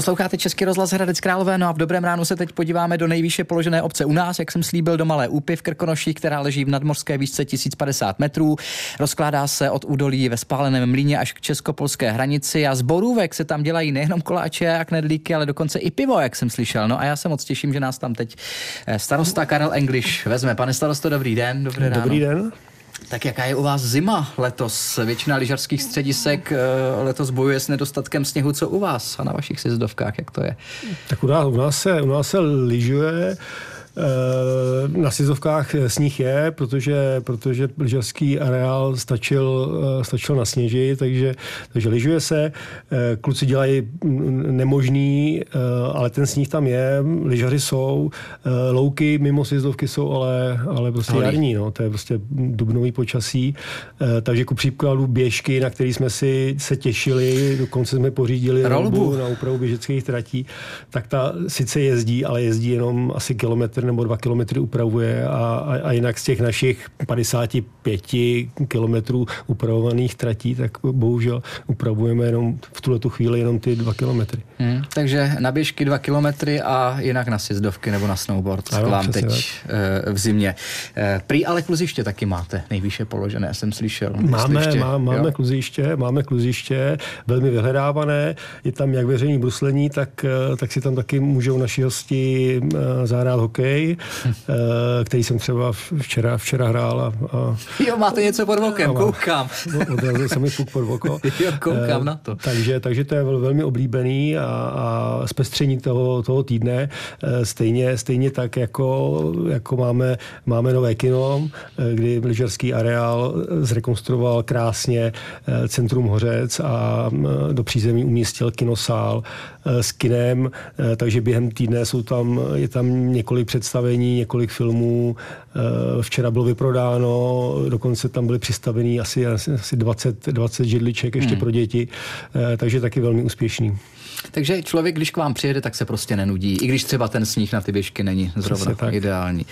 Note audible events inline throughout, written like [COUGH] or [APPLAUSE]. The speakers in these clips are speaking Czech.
Posloucháte Český rozhlas Hradec Králové, no a v dobrém ránu se teď podíváme do nejvýše položené obce u nás, jak jsem slíbil, do Malé Úpy v Krkonoší, která leží v nadmořské výšce 1050 metrů. Rozkládá se od údolí ve spáleném mlíně až k českopolské hranici a z borůvek se tam dělají nejenom koláče a knedlíky, ale dokonce i pivo, jak jsem slyšel. No a já se moc těším, že nás tam teď eh, starosta Karel English vezme. Pane starosto, dobrý den, dobré ráno. Dobrý den. Tak jaká je u vás zima letos? Většina lyžařských středisek eh, letos bojuje s nedostatkem sněhu. Co u vás a na vašich sjezdovkách, jak to je? Tak u nás, u nás se, u nás se lyžuje. Eh, na Sizovkách sníh je, protože, protože lyžařský areál stačil, eh, stačil na sněži, takže, takže lyžuje se. Eh, kluci dělají nemožný, ale ten sníh tam je, lyžaři jsou, louky mimo Sizovky jsou ale, ale prostě Holý. jarní, no, to je prostě dubnový počasí, takže ku příkladu běžky, na který jsme si se těšili, dokonce jsme pořídili rolbu na úpravu běžeckých tratí, tak ta sice jezdí, ale jezdí jenom asi kilometr nebo dva kilometry upravuje a, a, a jinak z těch našich 55 kilometrů upravovaných tratí, tak bohužel upravujeme jenom v tuhle tu chvíli jenom ty dva kilometry. Hmm, takže na běžky dva kilometry a jinak na sjezdovky nebo na snowboard ano, vám teď tak. Eh, v zimě. Eh, prý ale kluziště taky máte nejvýše položené, jsem slyšel. Máme, ještě, má, máme kluziště, máme kluziště, velmi vyhledávané, je tam jak veřejný bruslení, tak, eh, tak si tam taky můžou naši hosti zahrát hokej, eh, který jsem třeba včera, včera hrál. A, a, jo, máte něco pod vokem, koukám. Odrazil se mi fuk pod voko. [LAUGHS] jo, koukám na to. Takže, takže to je velmi oblíbený a, a zpestření toho, toho týdne. Eh, stejně, stejně tak, jako, jako máme, máme nové kino, kdy lyžařský areál zrekonstruoval krásně centrum Hořec a do přízemí umístil kinosál s kinem, takže během týdne jsou tam, je tam několik představení, několik filmů. Eh, včera bylo vyprodáno, dokonce tam byly přistavený asi, asi 20, 20 židliček ještě hmm. pro děti, eh, takže taky velmi úspěšný. Takže člověk, když k vám přijede, tak se prostě nenudí, i když třeba ten sníh na ty běžky není zrovna tak. ideální.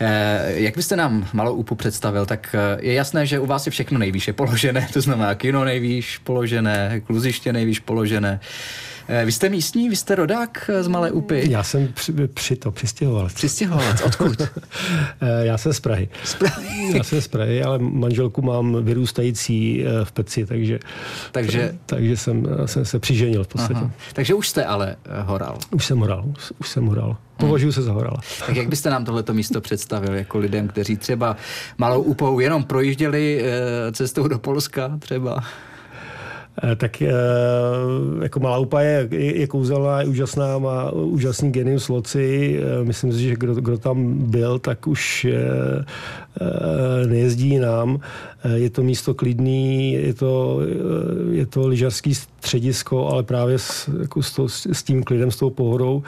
Eh, jak byste nám malou úpu představil, tak je jasné, že u vás je všechno nejvýše položené, [LAUGHS] to znamená kino nejvýš položené, kluziště nejvýš položené. Eh, vy jste místní, vy jste rodák z Malé Upy? Já jsem při, při to přistěhovalec. Přistěhovalec, odkud? [LAUGHS] Eh, já jsem z Prahy. Z Prahy. Já jsem z Prahy, ale manželku mám vyrůstající eh, v Peci, takže, takže... takže jsem, jsem se přiženil v podstatě. Aha. Takže už jste ale horal? Už jsem horal, už jsem horal. Považuji se za horala. Tak jak byste nám tohleto místo představil jako lidem, kteří třeba malou úpou jenom projížděli cestou do Polska třeba? Eh, tak eh, jako Malá Upa je, je kouzelná, je úžasná, má úžasný genius loci. Eh, myslím si, že kdo, kdo tam byl, tak už nejezdí nám. Je to místo klidný, je to, je to lyžařský středisko, ale právě s, jako s, to, s tím klidem, s tou pohodou,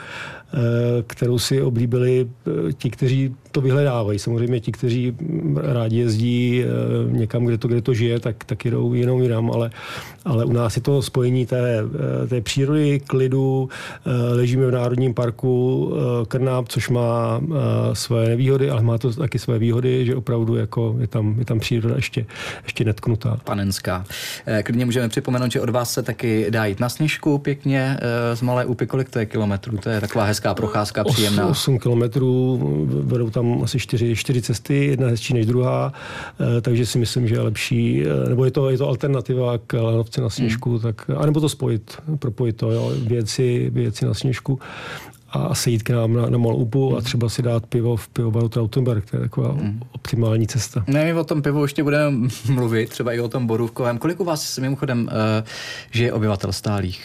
kterou si oblíbili ti, kteří to vyhledávají. Samozřejmě ti, kteří rádi jezdí někam, kde to, kde to žije, tak, tak jedou jenom jinam, ale, ale u nás je to spojení té, té přírody, klidu, ležíme v Národním parku Krnáp, což má své nevýhody, ale má to taky své výhody, že opravdu jako je, tam, je tam příroda ještě, ještě netknutá. Panenská. Eh, klidně můžeme připomenout, že od vás se taky dá jít na sněžku pěkně eh, z Malé Úpy. Kolik to je kilometrů? To je taková hezká procházka, příjemná. 8 kilometrů, vedou tam asi 4, 4 cesty, jedna hezčí než druhá, eh, takže si myslím, že je lepší, nebo je to, je to alternativa k lanovce na sněžku, hmm. tak, anebo to spojit, propojit to, jo, věci, věci na sněžku a sejít k nám na, na Malubu a hmm. třeba si dát pivo v pivovaru Trautenberg. To je taková mm. optimální cesta. Ne, my o tom pivu ještě budeme [LAUGHS] mluvit, třeba i o tom borůvkovém. Kolik u vás mimochodem uh, žije obyvatel stálých?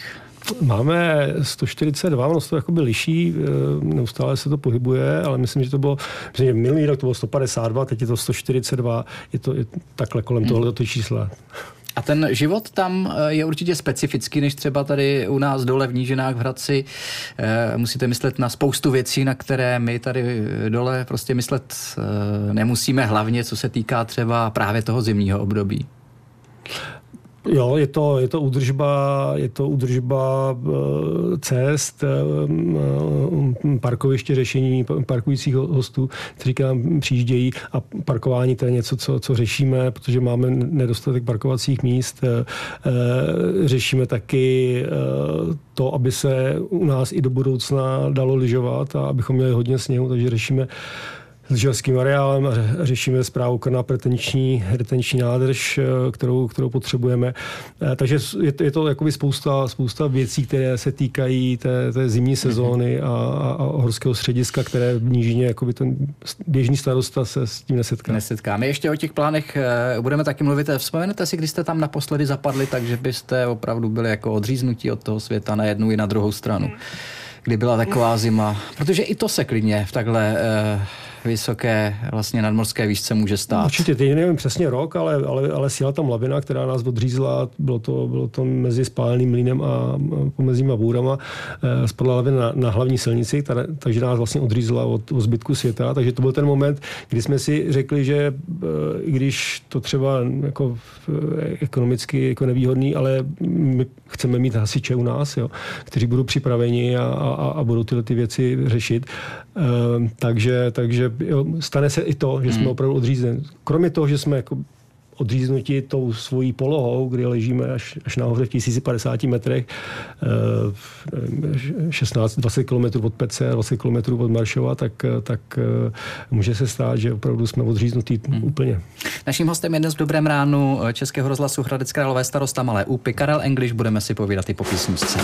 Máme 142, ono se to jakoby liší, eh, neustále se to pohybuje, ale myslím, že to bylo, myslím, že minulý rok to bylo 152, teď je to 142, je to je takhle kolem hmm. tohoto čísla. A ten život tam eh, je určitě specifický, než třeba tady u nás dole v Níženách v Hradci. Eh, musíte myslet na spoustu věcí, na které my tady dole prostě myslet nemusíme, hlavně co se týká třeba právě toho zimního období. Jo, je to, je to údržba, je to údržba eh, cest, eh, parkoviště řešení parkujících hostů, kteří k nám přijíždějí a parkování to je něco, co, co řešíme, protože máme nedostatek parkovacích míst. Eh, řešíme taky to, aby se u nás i do budoucna dalo lyžovat a abychom měli hodně sněhu, takže řešíme s lyžařským areálem a řešíme zprávu na retenční, retenční nádrž, eh, kterou, kterou potřebujeme. Eh, takže je to, je to jakoby spousta, spousta věcí, které se týkají té, té zimní mhm. sezóny a, a, a horského střediska, které v nížině jakoby ten běžný starosta se s tím nesetká. Nesetká. My ještě o těch plánech eh, budeme taky mluvit. Vzpomenete si, kdy jste tam naposledy zapadli, takže byste opravdu byli jako odříznutí od toho světa na jednu i na druhou stranu kdy byla taková zima. Protože i to se klidně v takhle vysoké vlastně nadmorské výšce může stát? Určitě, teď nevím přesně rok, ale, ale, ale síla tam lavina, která nás odřízla, bylo to, bylo to mezi spáleným mlínem a pomezíma bůrama, eh, spadla lavina na, na hlavní silnici, která, takže nás vlastně odřízla od, od zbytku světa, takže to byl ten moment, kdy jsme si řekli, že eh, i když to třeba jako eh, ekonomicky jako nevýhodný, ale my chceme mít hasiče u nás, jo, kteří budou připraveni a, a, a budou tyhle ty věci řešit. takže, takže jo, stane se i to, že jsme hmm. opravdu odřízeni. Kromě toho, že jsme jako odříznuti tou svojí polohou, kdy ležíme až, až nahoře v 1050 metrech, 16-20 km od Pece, 20 km od Maršova, tak, tak eh, může se stát, že opravdu jsme odříznutí hmm. úplně. Naším hostem je dnes v Dobrém ránu Českého rozhlasu Hradec Králové starosta Malé Úpy Karel English. Budeme si povídat i po písničce.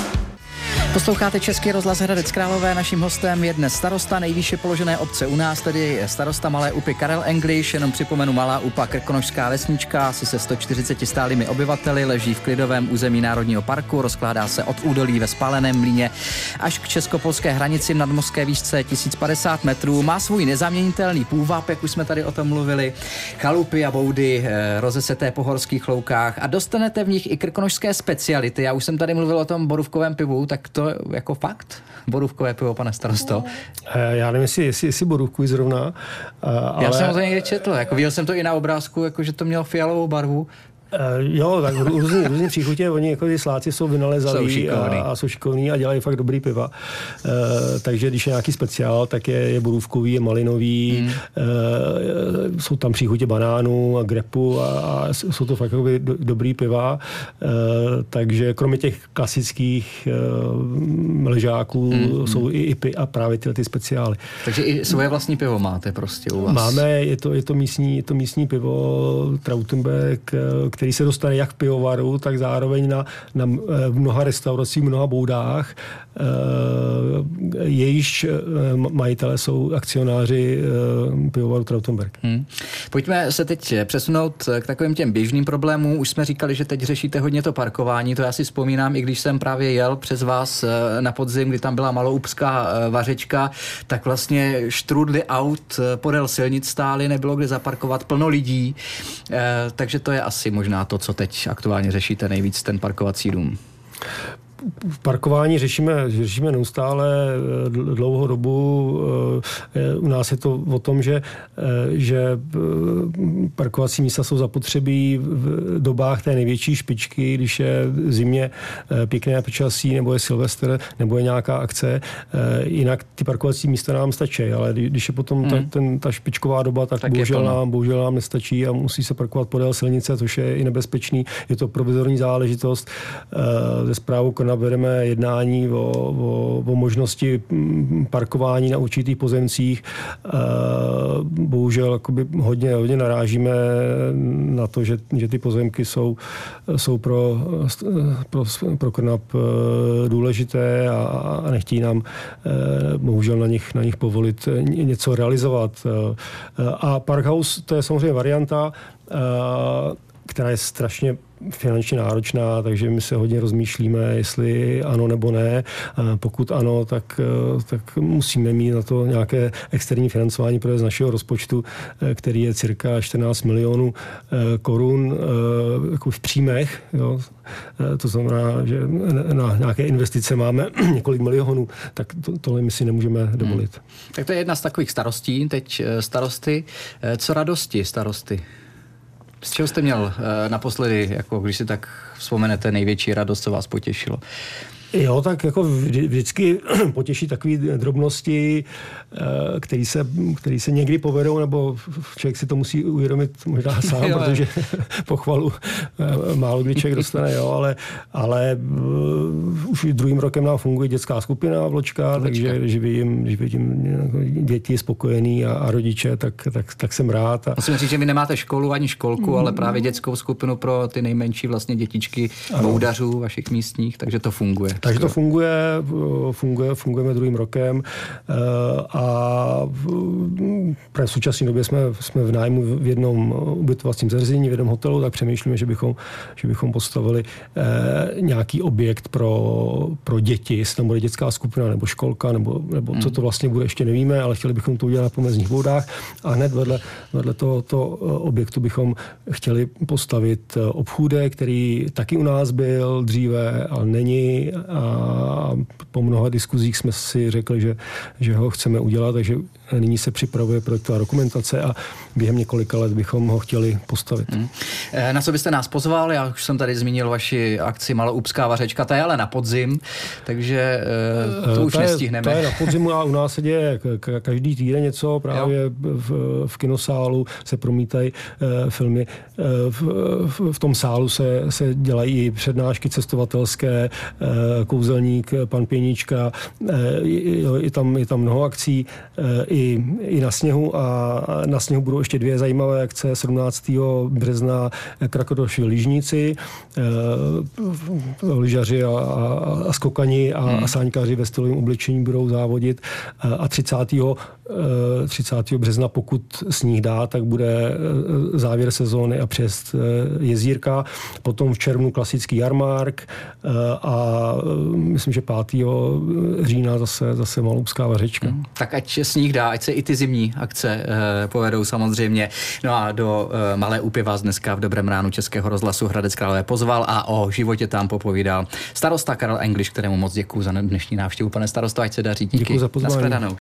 Posloucháte Český rozhlas Hradec Králové. Naším hostem je dnes starosta nejvýše položené obce u nás, tedy starosta Malé Upy Karel English. Jenom připomenu Malá Upa, krkonožská vesnička, asi se 140 stálými obyvateli, leží v klidovém území Národního parku, rozkládá se od údolí ve spáleném mlíně až k českopolské hranici nad mořské výšce 1050 metrů. Má svůj nezaměnitelný půvab, jak už jsme tady o tom mluvili, chalupy a boudy eh, rozeseté po horských loukách a dostanete v nich i krkonožské speciality. Já už jsem tady mluvil o tom borůvkovém pivu, tak to to jako fakt? Borůvkové pivo, pane starosto? Eh, já nevím, jestli, jestli, jestli borůvkuji zrovna. Ale... Já jsem to někde četl, jako viděl jsem to i na obrázku, jako že to mělo fialovou barvu. Uh, jo, tak různý, různý příchutě, oni jako ty sláci jsou vynalezaví a, a jsou šikovní a dělají fakt dobrý piva. Uh, takže když je nějaký speciál, tak je, je borůvkový, je malinový, mm. uh, jsou tam příchutě banánů a grepu a, a jsou to fakt jako do, dobrý piva. Uh, takže kromě těch klasických uh, ležáků mm. jsou i IPy a právě tyhle ty speciály. Takže i svoje vlastní pivo máte prostě u vás? Máme, je to, je to, místní, je to místní pivo Trautenberg, který se dostane jak v pivovaru, tak zároveň na, na mnoha restauracích, mnoha boudách. Eh, jejíž eh, majitele jsou akcionáři eh, pivovaru Trautenberg. Hmm. Pojďme se teď přesunout k takovým těm běžným problémům. Už jsme říkali, že teď řešíte hodně to parkování. To já si vzpomínám, i když jsem právě jel přes vás na podzim, kdy tam byla maloupská vařečka, tak vlastně štrudly aut podél silnic stály, nebylo kde zaparkovat, plno lidí. Takže to je asi možná to, co teď aktuálně řešíte nejvíc, ten parkovací dům parkování řešíme, řešíme neustále eh, dlouhou dobu. Eh, u nás je to o tom, že, eh, že parkovací místa jsou zapotřebí v dobách té největší špičky, když je zimě pěkné počasí, nebo je Silvestr, nebo je nějaká akce. Jinak ty parkovací místa nám stačí, ale když je potom ta, hmm. ten, ta špičková doba, tak, tak bohužel, nám, bohužel nám nestačí a musí se parkovat podél silnice, což je i nebezpečný. Je to provizorní záležitost. Ze zprávu nabereme jednání o, o, o možnosti mm, parkování na určitých pozemcích. Eh, bohužel hodně, hodně narážíme na to, že, že ty pozemky jsou, jsou pro, pro, pro KNAP eh, důležité a, a nechtějí nám eh, bohužel na nich, na nich povolit něco realizovat. A Parkhouse to je samozřejmě varianta, která je strašně finančně náročná, takže my se hodně rozmýšlíme, jestli ano nebo ne. Pokud ano, tak, eh, tak musíme mít na to nějaké externí financování, protože z našeho rozpočtu, eh, který je cirka 14 milionů eh, korun jako v příjmech, jo, to znamená, že na nějaké investice máme [CLEARS THROAT] několik milionů, tak to, tohle my si nemůžeme dovolit. Hmm. Tak to je jedna z takových starostí, teď starosty. Co radosti starosty? Z čeho jste měl naposledy, jako když si tak vzpomenete, největší radost, co vás potěšilo? Jo, tak jako vždycky [CLEARS THROAT] potěší takové drobnosti, eh, které se, který se někdy povedou, nebo člověk si to musí uvědomit možná [LAUGHS] sám, jo, protože [LAUGHS] pochvalu eh, málo kdy člověk dostane, jo, ale, ale eh, už druhým rokem nám funguje dětská skupina Vločka, Vločka. takže když vidím, když vidím děti spokojený a, a rodiče, tak, tak, tak jsem rád. A... Musím říct, že vy nemáte školu ani školku, mm. ale právě dětskou skupinu pro ty nejmenší vlastně dětičky boudařů vašich místních, takže to funguje. Takže to funguje, funguje, fungujeme druhým rokem eh, a v současné době jsme, jsme v nájmu v jednom ubytovacím zařízení, v jednom hotelu, tak přemýšlíme, že bychom, že bychom postavili eh, nějaký objekt pro, pro děti, jestli tam bude dětská skupina nebo školka, nebo, nebo co to vlastně bude, ještě nevíme, ale chtěli bychom to udělat na pomezních vodách a hned vedle, vedle tohoto eh, objektu bychom chtěli postavit obchůdek, který taky u nás byl dříve, ale není a po mnoha diskuzích jsme si řekli, že, že ho chceme udělat, takže nyní se připravuje projektová dokumentace a během několika let bychom ho chtěli postavit. Hmm. Na co byste nás pozval? Já už jsem tady zmínil vaši akci Maloupská vařečka, ta je ale na podzim, takže eh, to už ta je, nestihneme. To je na podzimu a u nás se děje každý týden něco, právě v, v kinosálu se promítají filmy. V, v, v tom sálu se, se dělají i přednášky cestovatelské, kouzelník, pan Pěnička, je, je, tam, je tam mnoho akcí, i, i na sněhu a na sněhu budou ještě dvě zajímavé akce. 17. března Krakodoši lyžníci, lyžaři a, a, a skokani a, hmm. a sáňkaři ve stylovém oblečení budou závodit a 30. 30. března, pokud sníh dá, tak bude závěr sezóny a přes jezírka. Potom v červnu klasický jarmark a myslím, že 5. října zase, zase maloubská vařečka. Hmm. Tak ať sníh dá, ať se i ty zimní akce eh, povedou samozřejmě. No a do eh, Malé úpy vás dneska v Dobrém ránu Českého rozhlasu Hradec Králové pozval a o životě tam popovídal starosta Karel English, kterému moc děkuji za dnešní návštěvu. Pane starosto, ať se daří. Díky. Děkuji za pozvání.